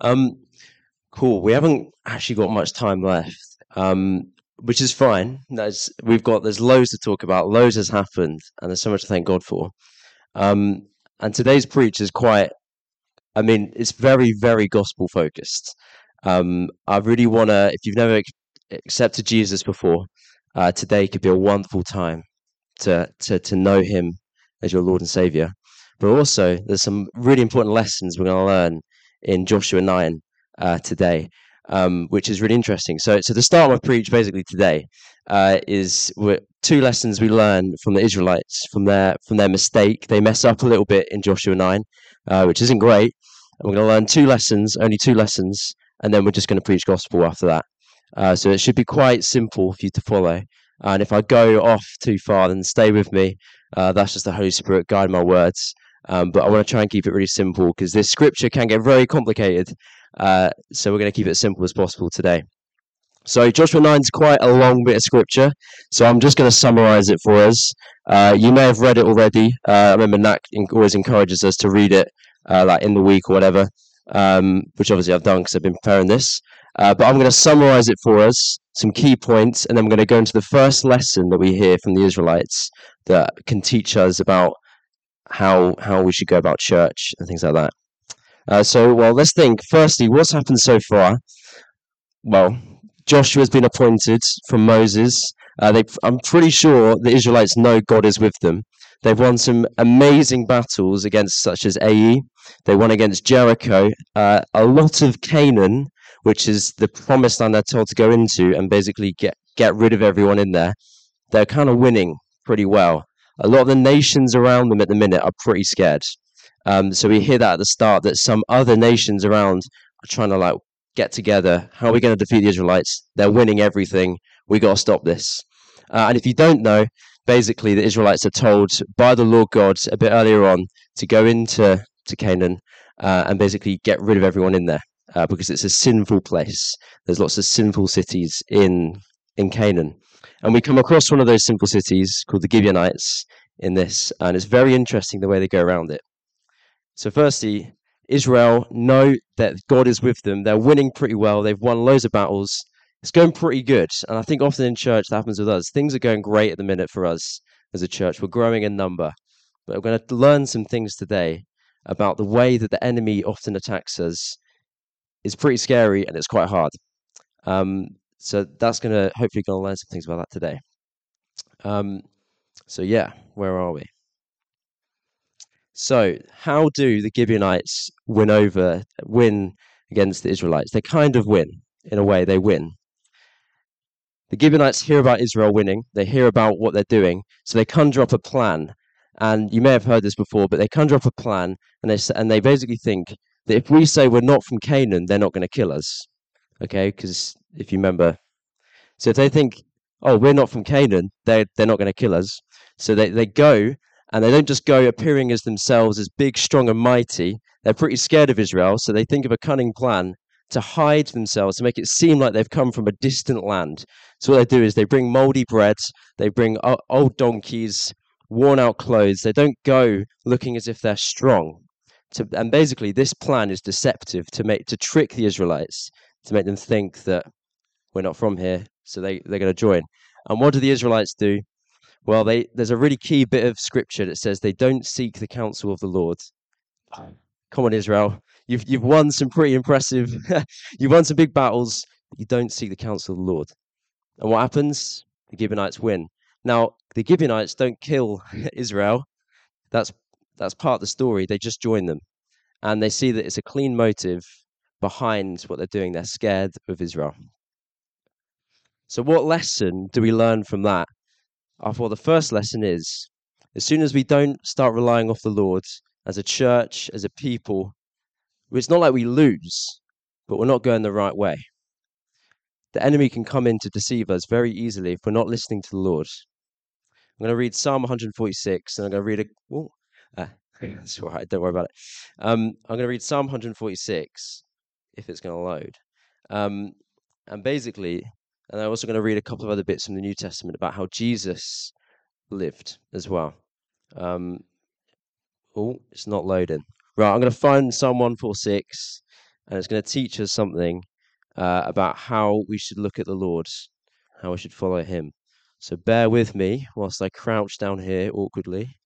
Um, cool. We haven't actually got much time left, um, which is fine. There's, we've got there's loads to talk about. Loads has happened, and there's so much to thank God for. Um, and today's preach is quite. I mean, it's very, very gospel focused. Um, I really want to. If you've never accepted Jesus before, uh, today could be a wonderful time to to to know Him as your Lord and Savior. But also, there's some really important lessons we're going to learn in Joshua 9 uh, today, um, which is really interesting. So, so the start of my preach basically today uh, is two lessons we learn from the Israelites from their from their mistake. They mess up a little bit in Joshua 9, uh, which isn't great. And we're going to learn two lessons, only two lessons, and then we're just going to preach gospel after that. Uh, so it should be quite simple for you to follow. And if I go off too far, then stay with me. Uh, that's just the Holy Spirit guide my words. Um, but I want to try and keep it really simple because this scripture can get very complicated. Uh, so we're going to keep it as simple as possible today. So Joshua 9 is quite a long bit of scripture. So I'm just going to summarize it for us. Uh, you may have read it already. Uh, I remember Nat always encourages us to read it uh, like in the week or whatever, um, which obviously I've done because I've been preparing this. Uh, but I'm going to summarize it for us, some key points, and then we're going to go into the first lesson that we hear from the Israelites that can teach us about how how we should go about church and things like that. Uh, so, well, let's think. Firstly, what's happened so far? Well, Joshua has been appointed from Moses. Uh, they, I'm pretty sure the Israelites know God is with them. They've won some amazing battles against such as Ai. They won against Jericho. Uh, a lot of Canaan, which is the promised land they're told to go into and basically get, get rid of everyone in there. They're kind of winning pretty well a lot of the nations around them at the minute are pretty scared. Um, so we hear that at the start that some other nations around are trying to like get together. How are we going to defeat the Israelites? They're winning everything. We got to stop this. Uh, and if you don't know, basically the Israelites are told by the Lord God a bit earlier on to go into to Canaan uh, and basically get rid of everyone in there uh, because it's a sinful place. There's lots of sinful cities in in Canaan. And we come across one of those simple cities called the Gibeonites in this, and it's very interesting the way they go around it. So, firstly, Israel know that God is with them. They're winning pretty well. They've won loads of battles. It's going pretty good. And I think often in church that happens with us. Things are going great at the minute for us as a church. We're growing in number. But we're going to learn some things today about the way that the enemy often attacks us It's pretty scary and it's quite hard. Um, so that's going to hopefully going to learn some things about that today. Um, so yeah, where are we? So how do the Gibeonites win over, win against the Israelites? They kind of win in a way. They win. The Gibeonites hear about Israel winning. They hear about what they're doing, so they conjure up a plan. And you may have heard this before, but they conjure up a plan, and they and they basically think that if we say we're not from Canaan, they're not going to kill us. Okay, because if you remember. So if they think, oh, we're not from Canaan, they they're not going to kill us. So they, they go and they don't just go appearing as themselves as big, strong, and mighty. They're pretty scared of Israel, so they think of a cunning plan to hide themselves, to make it seem like they've come from a distant land. So what they do is they bring moldy bread, they bring old donkeys, worn out clothes. They don't go looking as if they're strong. To, and basically, this plan is deceptive to make to trick the Israelites to make them think that we're not from here, so they, they're going to join. And what do the Israelites do? Well, they there's a really key bit of scripture that says they don't seek the counsel of the Lord. Come on, Israel. You've you've won some pretty impressive you've won some big battles, but you don't seek the counsel of the Lord. And what happens? The Gibeonites win. Now, the Gibeonites don't kill Israel. That's that's part of the story. They just join them. And they see that it's a clean motive behind what they're doing. They're scared of Israel. So, what lesson do we learn from that? I thought the first lesson is as soon as we don't start relying off the Lord as a church, as a people, it's not like we lose, but we're not going the right way. The enemy can come in to deceive us very easily if we're not listening to the Lord. I'm going to read Psalm 146, and I'm going to read a. Oh, uh, that's all right. Don't worry about it. Um, I'm going to read Psalm 146, if it's going to load. Um, and basically, and I'm also going to read a couple of other bits from the New Testament about how Jesus lived as well. Um, oh, it's not loading. Right, I'm going to find Psalm 146 and it's going to teach us something uh, about how we should look at the Lord, how we should follow Him. So bear with me whilst I crouch down here awkwardly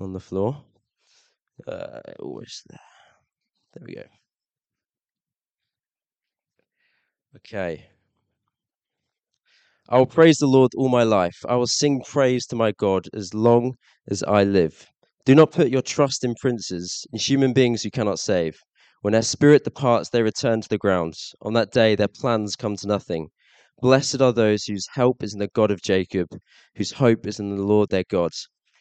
on the floor. Uh, always there. There we go. Okay. I will praise the Lord all my life. I will sing praise to my God as long as I live. Do not put your trust in princes, in human beings you cannot save. When their spirit departs, they return to the ground. On that day, their plans come to nothing. Blessed are those whose help is in the God of Jacob, whose hope is in the Lord their God.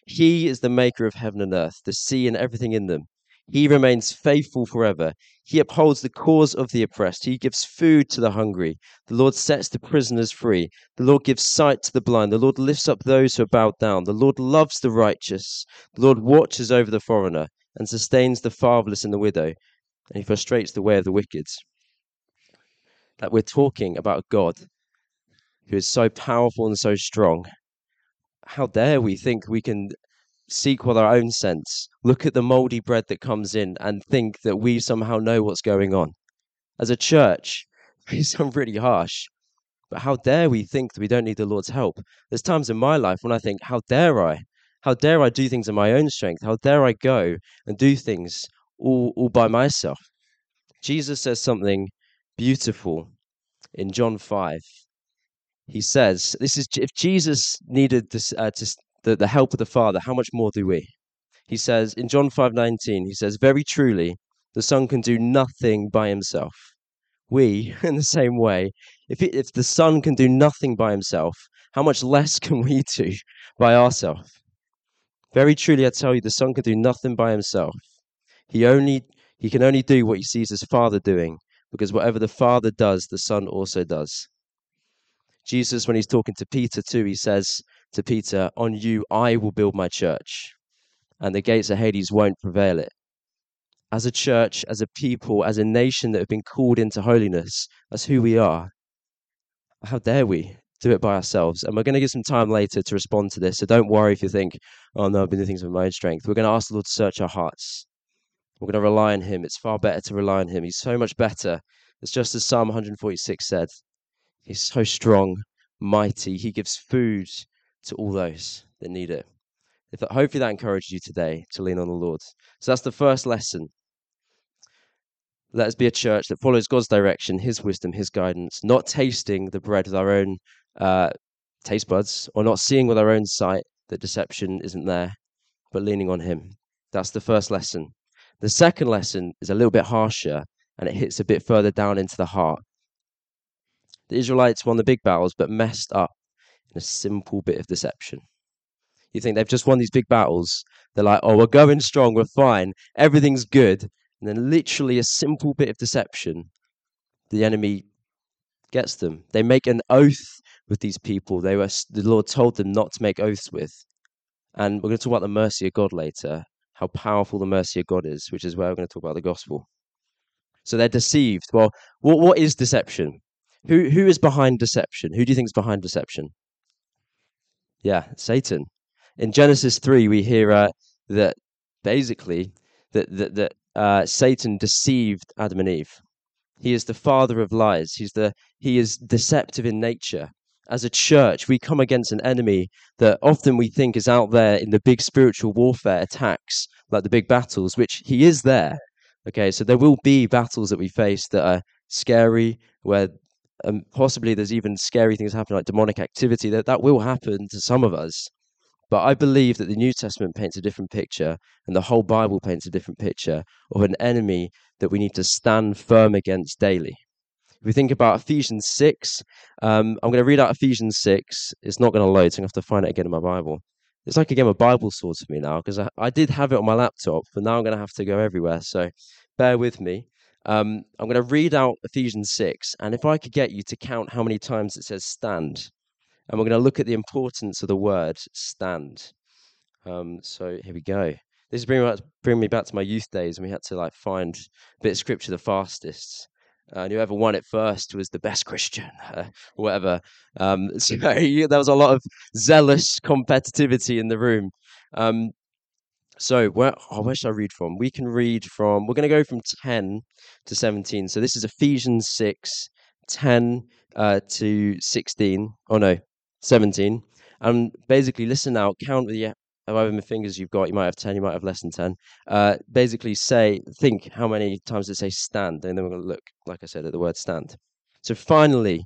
He is the maker of heaven and earth, the sea and everything in them. He remains faithful forever. He upholds the cause of the oppressed. He gives food to the hungry. The Lord sets the prisoners free. The Lord gives sight to the blind. The Lord lifts up those who are bowed down. The Lord loves the righteous. The Lord watches over the foreigner and sustains the fatherless and the widow and he frustrates the way of the wicked. That we're talking about God who is so powerful and so strong. How dare we think we can seek with our own sense, look at the moldy bread that comes in, and think that we somehow know what's going on? As a church, we sound really harsh, but how dare we think that we don't need the Lord's help? There's times in my life when I think, how dare I? How dare I do things in my own strength? How dare I go and do things all, all by myself. Jesus says something beautiful in John 5. He says, This is if Jesus needed this, uh, to, the, the help of the Father, how much more do we? He says in John 5:19, he says, Very truly, the Son can do nothing by himself. We, in the same way, if, it, if the Son can do nothing by himself, how much less can we do by ourselves? Very truly, I tell you, the Son can do nothing by himself. He only he can only do what he sees his father doing, because whatever the father does, the son also does. Jesus, when he's talking to Peter too, he says to Peter, On you I will build my church, and the gates of Hades won't prevail it. As a church, as a people, as a nation that have been called into holiness, that's who we are. How dare we do it by ourselves? And we're going to give some time later to respond to this. So don't worry if you think, oh no, I've been doing things with my own strength. We're going to ask the Lord to search our hearts. We're going to rely on him. It's far better to rely on him. He's so much better. It's just as Psalm 146 said. He's so strong, mighty. He gives food to all those that need it. If that, hopefully that encourages you today to lean on the Lord. So that's the first lesson. Let us be a church that follows God's direction, His wisdom, His guidance, not tasting the bread with our own uh, taste buds, or not seeing with our own sight that deception isn't there, but leaning on Him. That's the first lesson. The second lesson is a little bit harsher and it hits a bit further down into the heart. The Israelites won the big battles but messed up a simple bit of deception. You think they've just won these big battles. They're like, oh, we're going strong, we're fine, everything's good. And then, literally, a simple bit of deception, the enemy gets them. They make an oath with these people. They were the Lord told them not to make oaths with. And we're going to talk about the mercy of God later how powerful the mercy of God is, which is where we're going to talk about the gospel. So they're deceived. Well, what, what is deception? Who, who is behind deception? Who do you think is behind deception? Yeah, Satan. In Genesis 3, we hear uh, that basically that, that, that uh, Satan deceived Adam and Eve. He is the father of lies. He's the, he is deceptive in nature as a church, we come against an enemy that often we think is out there in the big spiritual warfare attacks, like the big battles, which he is there. Okay, so there will be battles that we face that are scary, where um, possibly there's even scary things happening, like demonic activity. That that will happen to some of us. But I believe that the New Testament paints a different picture, and the whole Bible paints a different picture of an enemy that we need to stand firm against daily. If we think about Ephesians 6, um, I'm going to read out Ephesians 6. It's not going to load, so I'm going to have to find it again in my Bible. It's like a game of Bible swords for me now because I, I did have it on my laptop, but now I'm going to have to go everywhere. So bear with me. Um, I'm going to read out Ephesians 6, and if I could get you to count how many times it says stand, and we're going to look at the importance of the word stand. Um, so here we go. This is bringing, bringing me back to my youth days, and we had to like find a bit of scripture the fastest uh, and whoever won it first was the best Christian, uh, whatever. Um, so there was a lot of zealous competitivity in the room. Um, So where oh, where should I read from? We can read from we're going to go from 10 to 17. So this is Ephesians 6, 10 uh, to 16. Oh no, 17. And basically listen now, count with your however many fingers you've got. You might have 10, you might have less than 10. Uh, basically say think how many times it say stand, and then we're going to look, like I said, at the word stand. So finally,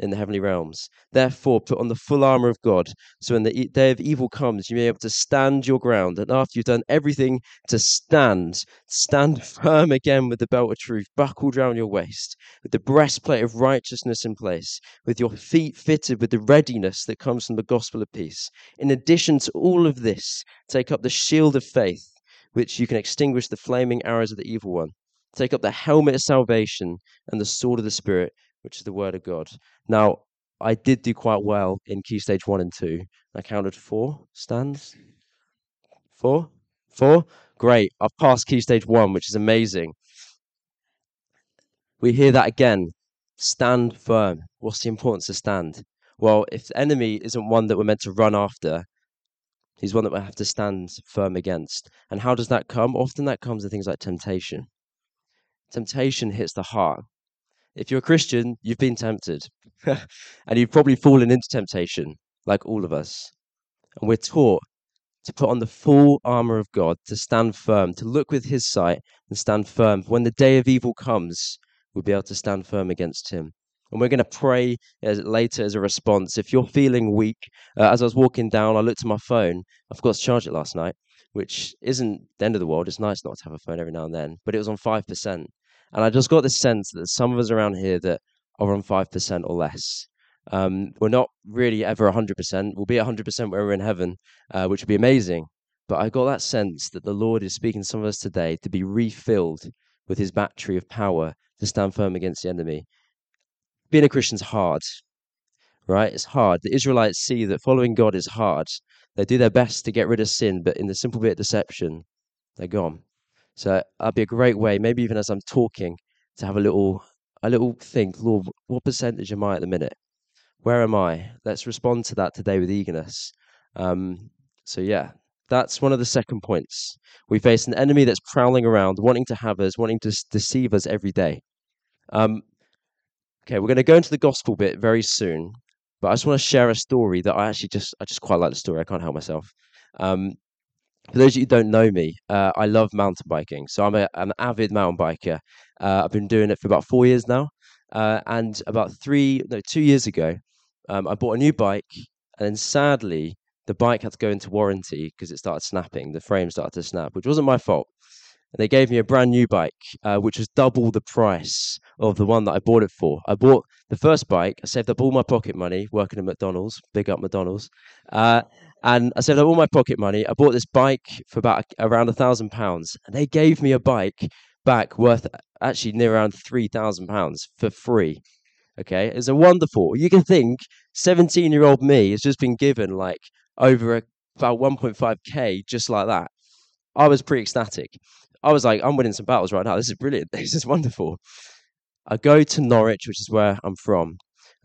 in the heavenly realms. Therefore, put on the full armor of God, so when the day of evil comes, you may be able to stand your ground. And after you've done everything to stand, stand firm again with the belt of truth buckled round your waist, with the breastplate of righteousness in place, with your feet fitted with the readiness that comes from the gospel of peace. In addition to all of this, take up the shield of faith, which you can extinguish the flaming arrows of the evil one. Take up the helmet of salvation and the sword of the Spirit, which is the word of God. Now, I did do quite well in key stage one and two. I counted four stands. Four? Four? Great. I've passed key stage one, which is amazing. We hear that again. Stand firm. What's the importance of stand? Well, if the enemy isn't one that we're meant to run after, he's one that we have to stand firm against. And how does that come? Often that comes in things like temptation. Temptation hits the heart. If you're a Christian, you've been tempted. and you've probably fallen into temptation, like all of us. And we're taught to put on the full armor of God, to stand firm, to look with his sight and stand firm. When the day of evil comes, we'll be able to stand firm against him. And we're going to pray as, later as a response. If you're feeling weak, uh, as I was walking down, I looked at my phone. I forgot to charge it last night, which isn't the end of the world. It's nice not to have a phone every now and then, but it was on 5%. And I just got this sense that some of us around here that are on 5% or less. Um, we're not really ever 100%. We'll be 100% when we're in heaven, uh, which would be amazing. But I got that sense that the Lord is speaking to some of us today to be refilled with his battery of power to stand firm against the enemy. Being a Christian's hard, right? It's hard. The Israelites see that following God is hard. They do their best to get rid of sin, but in the simple bit of deception, they're gone. So that'd be a great way, maybe even as I'm talking, to have a little a little think, Lord, what percentage am I at the minute? Where am I? Let's respond to that today with eagerness. Um, so, yeah, that's one of the second points. We face an enemy that's prowling around, wanting to have us, wanting to deceive us every day. Um, okay, we're going to go into the gospel bit very soon, but I just want to share a story that I actually just I just quite like the story. I can't help myself. Um, for those of you who don't know me, uh, I love mountain biking. So I'm a, an avid mountain biker. Uh, I've been doing it for about four years now. Uh, and about three, no, two years ago, um, I bought a new bike. And then sadly, the bike had to go into warranty because it started snapping. The frame started to snap, which wasn't my fault. And they gave me a brand new bike, uh, which was double the price of the one that I bought it for. I bought the first bike. I saved up all my pocket money working at McDonald's. Big up McDonald's. Uh, and I saved up all my pocket money. I bought this bike for about around a thousand pounds, and they gave me a bike back worth actually near around three thousand pounds for free. Okay, it's a wonderful. You can think seventeen-year-old me has just been given like over a, about one point five k just like that. I was pretty ecstatic. I was like, I'm winning some battles right now. This is brilliant. This is wonderful. I go to Norwich, which is where I'm from.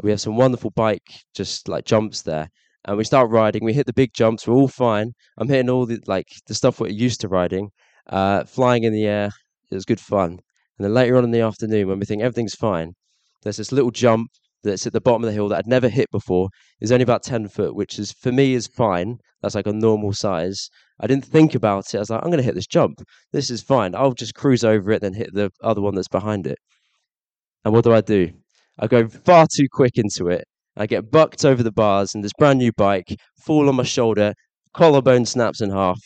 We have some wonderful bike, just like jumps there and we start riding. We hit the big jumps. We're all fine. I'm hitting all the like the stuff we're used to riding, uh, flying in the air. It was good fun. And then later on in the afternoon, when we think everything's fine, there's this little jump that's at the bottom of the hill that I'd never hit before. It's only about ten foot, which is for me is fine. That's like a normal size. I didn't think about it. I was like, I'm going to hit this jump. This is fine. I'll just cruise over it, then hit the other one that's behind it. And what do I do? I go far too quick into it I get bucked over the bars and this brand new bike, fall on my shoulder, collarbone snaps in half.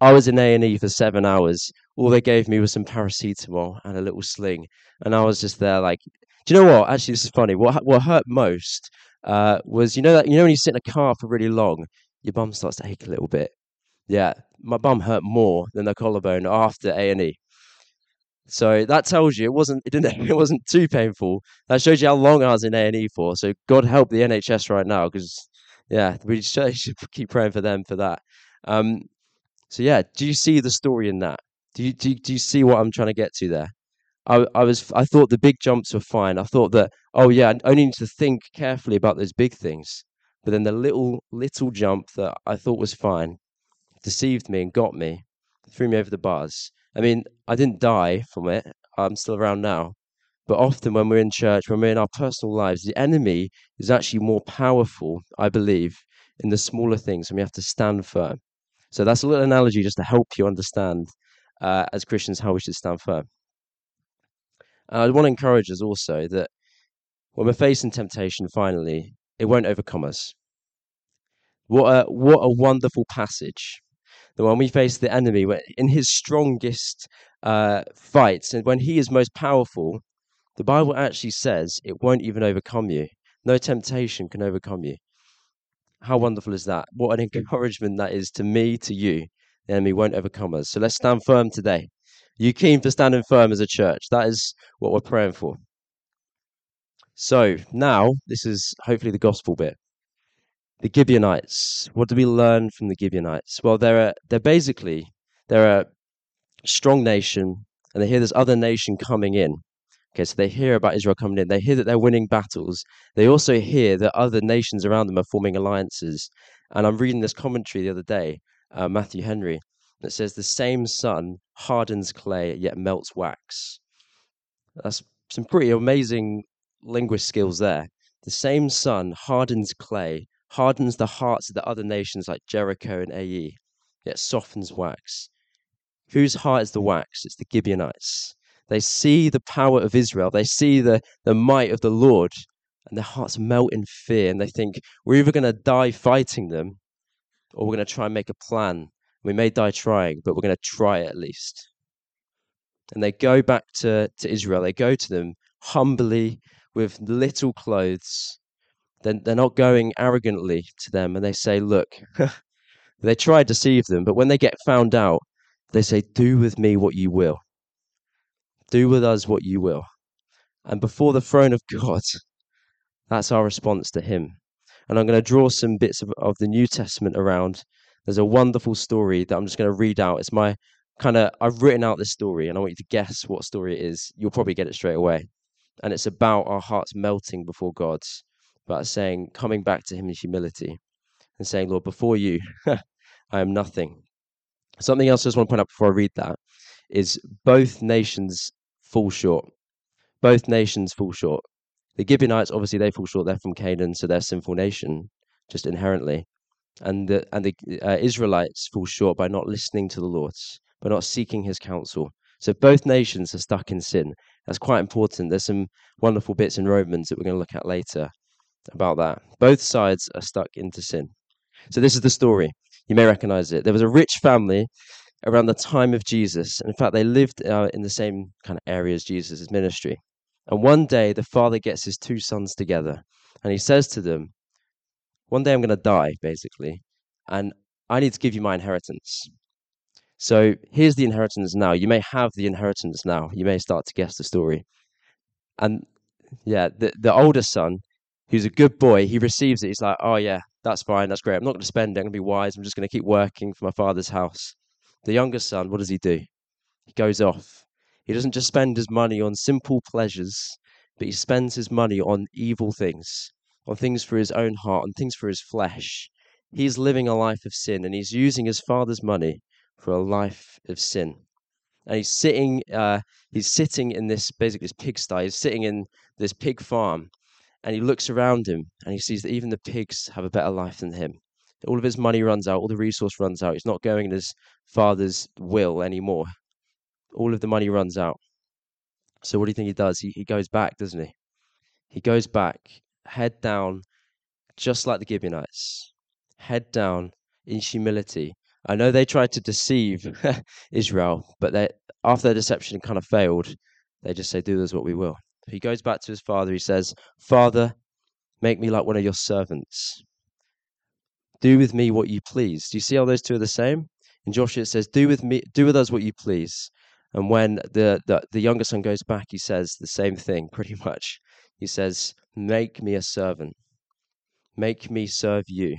I was in A&E for seven hours. All they gave me was some paracetamol and a little sling. And I was just there like, do you know what? Actually, this is funny. What, what hurt most uh, was, you know that you know when you sit in a car for really long, your bum starts to ache a little bit. Yeah, my bum hurt more than the collarbone after A&E. So that tells you it wasn't it didn't it wasn't too painful. That shows you how long I was in A and E for. So God help the NHS right now because yeah, we should keep praying for them for that. Um, So yeah, do you see the story in that? Do you do you, do you see what I'm trying to get to there? I I was I thought the big jumps were fine. I thought that oh yeah, I only need to think carefully about those big things. But then the little little jump that I thought was fine deceived me and got me, threw me over the bars. I mean, I didn't die from it. I'm still around now. But often when we're in church, when we're in our personal lives, the enemy is actually more powerful, I believe, in the smaller things, and we have to stand firm. So that's a little analogy just to help you understand, uh, as Christians, how we should stand firm. I want to encourage us also that when we're facing temptation, finally, it won't overcome us. What a what a wonderful passage! That when we face the enemy, in his strongest uh, fights, and when he is most powerful, the Bible actually says it won't even overcome you. No temptation can overcome you. How wonderful is that? What an encouragement that is to me, to you. The enemy won't overcome us. So let's stand firm today. Are you keen for standing firm as a church? That is what we're praying for. So now, this is hopefully the gospel bit. The Gibeonites. What do we learn from the Gibeonites? Well, they're they're basically they're a strong nation, and they hear this other nation coming in. Okay, so they hear about Israel coming in. They hear that they're winning battles. They also hear that other nations around them are forming alliances. And I'm reading this commentary the other day, uh, Matthew Henry, that says the same sun hardens clay yet melts wax. That's some pretty amazing linguist skills there. The same sun hardens clay, hardens the hearts of the other nations like Jericho and Ai, yet softens wax. Whose heart is the mm. wax? It's the Gibeonites. They see the power of Israel, they see the, the might of the Lord, and their hearts melt in fear. And they think, we're either going to die fighting them, or we're going to try and make a plan. We may die trying, but we're going to try it at least. And they go back to, to Israel. They go to them humbly with little clothes. Then they're not going arrogantly to them and they say, Look, they try to deceive them, but when they get found out, they say, Do with me what you will. Do with us what you will. And before the throne of God, that's our response to Him. And I'm going to draw some bits of, of the New Testament around. There's a wonderful story that I'm just going to read out. It's my kind of, I've written out this story and I want you to guess what story it is. You'll probably get it straight away. And it's about our hearts melting before God's, about saying, coming back to Him in humility and saying, Lord, before you, I am nothing. Something else I just want to point out before I read that is both nations fall short. Both nations fall short. The Gibeonites, obviously, they fall short. They're from Canaan, so they're a sinful nation, just inherently. And the, and the uh, Israelites fall short by not listening to the Lord, by not seeking his counsel. So both nations are stuck in sin. That's quite important. There's some wonderful bits in Romans that we're going to look at later about that. Both sides are stuck into sin. So this is the story. You may recognize it. There was a rich family around the time of Jesus. And in fact, they lived uh, in the same kind of area as Jesus' ministry. And one day, the father gets his two sons together and he says to them, One day I'm going to die, basically, and I need to give you my inheritance. So here's the inheritance now. You may have the inheritance now. You may start to guess the story. And yeah, the, the older son, who's a good boy, he receives it. He's like, Oh, yeah, that's fine. That's great. I'm not going to spend it. I'm going to be wise. I'm just going to keep working for my father's house. The younger son, what does he do? He goes off. He doesn't just spend his money on simple pleasures, but he spends his money on evil things, on things for his own heart, on things for his flesh. He's living a life of sin and he's using his father's money for a life of sin. And he's sitting, uh, he's sitting in this basically this pigsty. He's sitting in this pig farm, and he looks around him and he sees that even the pigs have a better life than him all of his money runs out, all the resource runs out. He's not going in his father's will anymore. All of the money runs out. So what do you think he does? He he goes back, doesn't he? He goes back, head down, just like the Gibeonites, head down in humility. I know they tried to deceive Israel, but they, after their deception kind of failed, they just say, "Do us what we will." He goes back to his father. He says, "Father, make me like one of your servants." do with me what you please. Do you see how those two are the same? In Joshua it says, Do with me do with us what you please. And when the, the, the younger son goes back, he says the same thing pretty much. He says, Make me a servant. Make me serve you.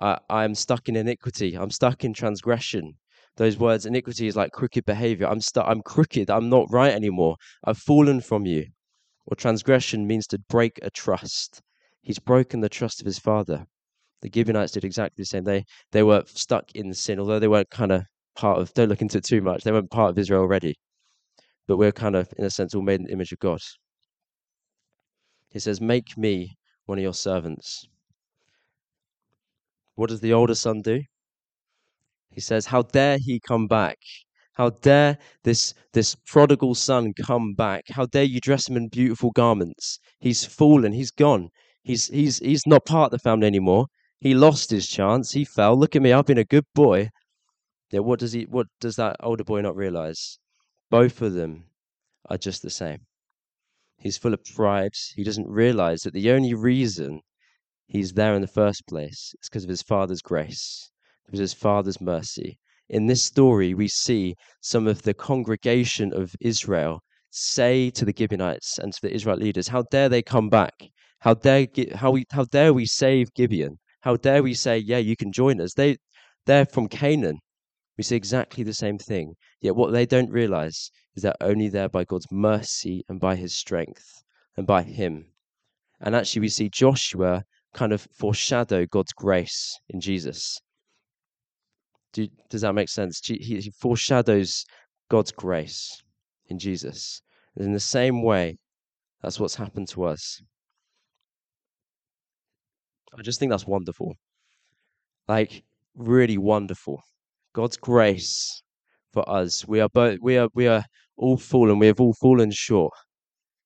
I, I'm stuck in iniquity. I'm stuck in transgression. those words, iniquity is like crooked behavior. I'm stuck, I'm crooked, I'm not right anymore. I've fallen from you. Or transgression means to break a trust. He's broken the trust of his father. The Gibeonites did exactly the same. They they were stuck in sin, although they weren't kind of part of don't look into it too much. They weren't part of Israel already. But we're kind of, in a sense, all made in the image of God. He says, Make me one of your servants. What does the older son do? He says, How dare he come back? How dare this, this prodigal son come back? How dare you dress him in beautiful garments? He's fallen, he's gone. He's, he's, he's not part of the family anymore. He lost his chance. He fell. Look at me, I've been a good boy. Yeah, what does he what does that older boy not realize? Both of them are just the same. He's full of pride. He doesn't realize that the only reason he's there in the first place is because of his father's grace, because of his father's mercy. In this story, we see some of the congregation of Israel say to the Gibeonites and to the Israel leaders, How dare they come back? How dare, how, we, how dare we save Gibeon? How dare we say, Yeah, you can join us? They, they're from Canaan. We see exactly the same thing. Yet what they don't realize is they're only there by God's mercy and by his strength and by him. And actually, we see Joshua kind of foreshadow God's grace in Jesus. Do, does that make sense? He, he foreshadows God's grace in Jesus. And in the same way, that's what's happened to us. I just think that's wonderful. Like, really wonderful. God's grace for us. We are both we are we are all fallen. We have all fallen short.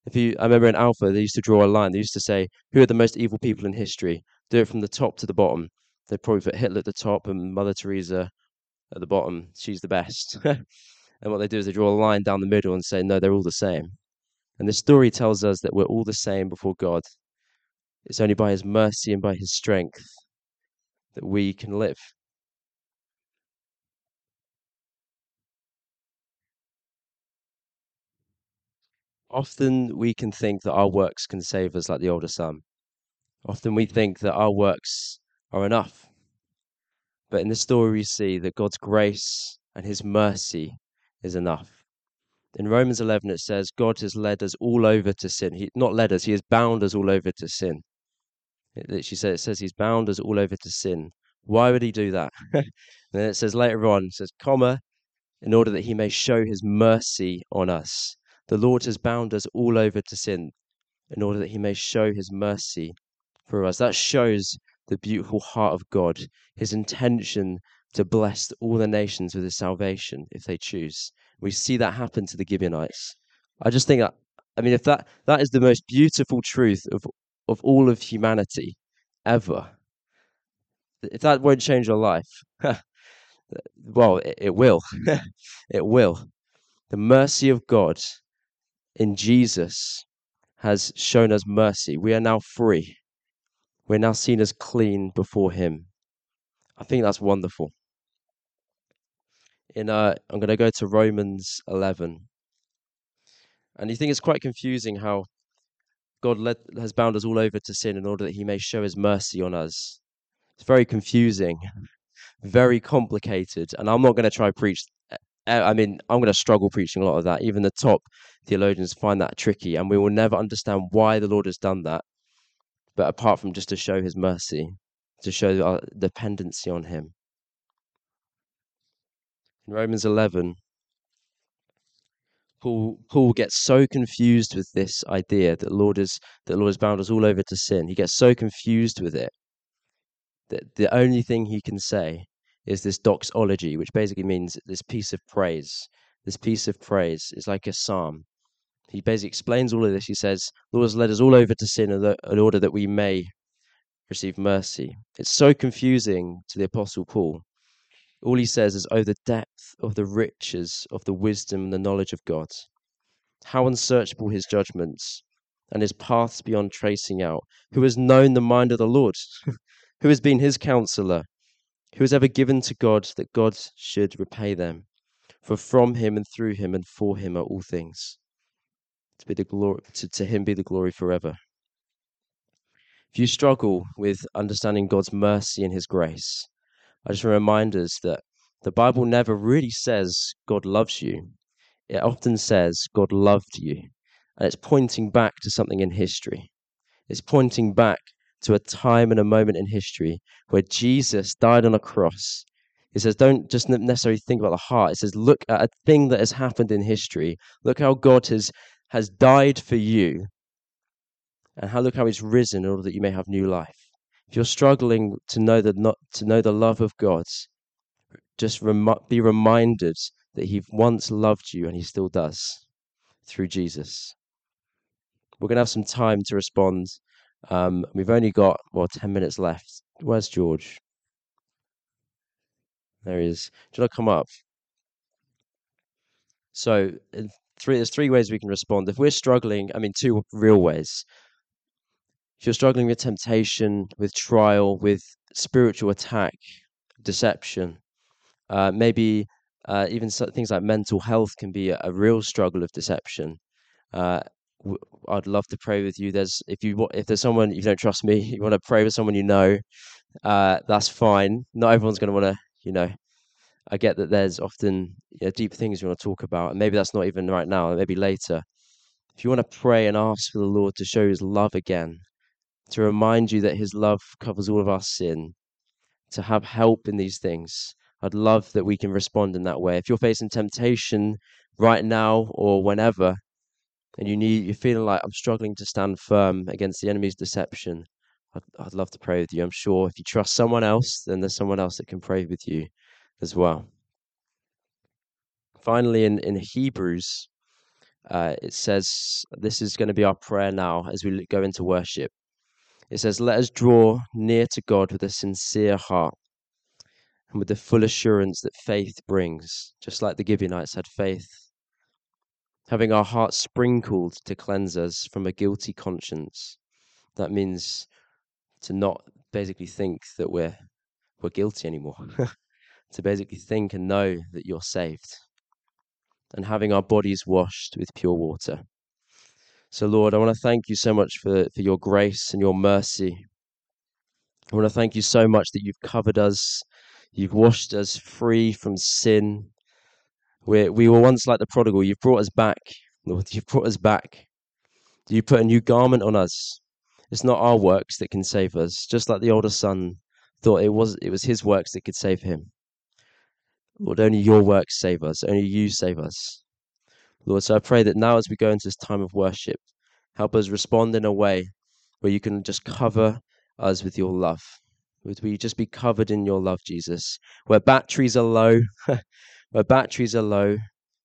If you, I remember in Alpha, they used to draw a line. They used to say, "Who are the most evil people in history?" Do it from the top to the bottom. They'd probably put Hitler at the top and Mother Teresa at the bottom. She's the best. and what they do is they draw a line down the middle and say, "No, they're all the same." And the story tells us that we're all the same before God. It's only by His mercy and by His strength that we can live. Often we can think that our works can save us like the older son. Often we think that our works are enough. But in the story, we see that God's grace and his mercy is enough. In Romans 11, it says, God has led us all over to sin. He, not led us, he has bound us all over to sin. It literally says, it says he's bound us all over to sin. Why would he do that? and then it says later on, it says, comma, in order that he may show his mercy on us. The Lord has bound us all over to sin in order that he may show his mercy for us. That shows the beautiful heart of God, his intention to bless all the nations with his salvation if they choose. We see that happen to the Gibeonites. I just think that, I mean, if that, that is the most beautiful truth of, of all of humanity ever, if that won't change your life, well, it, it will. it will. The mercy of God in Jesus has shown us mercy. We are now free. We're now seen as clean before Him. I think that's wonderful. In uh, I'm going to go to Romans 11, and you think it's quite confusing how God led, has bound us all over to sin in order that He may show His mercy on us. It's very confusing, very complicated, and I'm not going to try preach I mean, I'm going to struggle preaching a lot of that. Even the top theologians find that tricky, and we will never understand why the Lord has done that. But apart from just to show His mercy, to show our dependency on Him. In Romans 11, Paul, Paul gets so confused with this idea that Lord is that Lord has bound us all over to sin. He gets so confused with it that the only thing he can say is this doxology, which basically means this piece of praise. This piece of praise is like a psalm. He basically explains all of this. He says, "The Lord has led us all over to sin in order that we may receive mercy. It's so confusing to the Apostle Paul. All he says is, Oh, the depth of the riches of the wisdom and the knowledge of God. How unsearchable his judgments and his paths beyond tracing out. Who has known the mind of the Lord? Who has been his counselor? Who has ever given to God that God should repay them? For from him and through him and for him are all things. To, be the glory, to, to him be the glory forever. If you struggle with understanding God's mercy and his grace, I just remind us that The Bible never really says God loves you. It often says God loved you. And it's pointing back to something in history. It's pointing back to a time and a moment in history where Jesus died on a cross. It says, don't just necessarily think about the heart. It says, look at a thing that has happened in history. Look how God has, has died for you. And how look how he's risen in order that you may have new life. If you're struggling to know the not to know the love of God, just rem- be reminded that He once loved you and He still does through Jesus. We're going to have some time to respond. Um, we've only got, well, 10 minutes left. Where's George? There he is. Do you want to come up? So, three, there's three ways we can respond. If we're struggling, I mean, two real ways. If you're struggling with temptation, with trial, with spiritual attack, deception, uh, maybe uh, even things like mental health can be a, a real struggle of deception. Uh, I'd love to pray with you. There's if you if there's someone you don't trust me, you want to pray with someone you know, uh, that's fine. Not everyone's going to want to, you know. I get that there's often you know, deep things you want to talk about, and maybe that's not even right now. Maybe later. If you want to pray and ask for the Lord to show His love again, to remind you that His love covers all of our sin, to have help in these things, I'd love that we can respond in that way. If you're facing temptation right now or whenever, and you need you're feeling like I'm struggling to stand firm against the enemy's deception, I'd, I'd love to pray with you. I'm sure if you trust someone else, then there's someone else that can pray with you as well. Finally, in, in Hebrews, uh, it says this is going to be our prayer now as we go into worship. It says, Let us draw near to God with a sincere heart and with the full assurance that faith brings, just like the Gibeonites had faith. Having our hearts sprinkled to cleanse us from a guilty conscience. That means to not basically think that we're we're guilty anymore. to basically think and know that you're saved. And having our bodies washed with pure water. So, Lord, I want to thank you so much for, for your grace and your mercy. I want to thank you so much that you've covered us You've washed us free from sin. we we were once like the prodigal. You've brought us back, Lord. You've brought us back. You put a new garment on us. It's not our works that can save us, just like the older son thought it was it was his works that could save him. Lord, only your works save us. Only you save us. Lord, so I pray that now as we go into this time of worship, help us respond in a way where you can just cover us with your love. Would we just be covered in your love, Jesus? Where batteries are low, where batteries are low,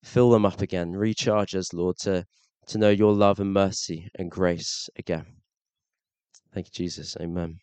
fill them up again. Recharge us, Lord, to, to know your love and mercy and grace again. Thank you, Jesus. Amen.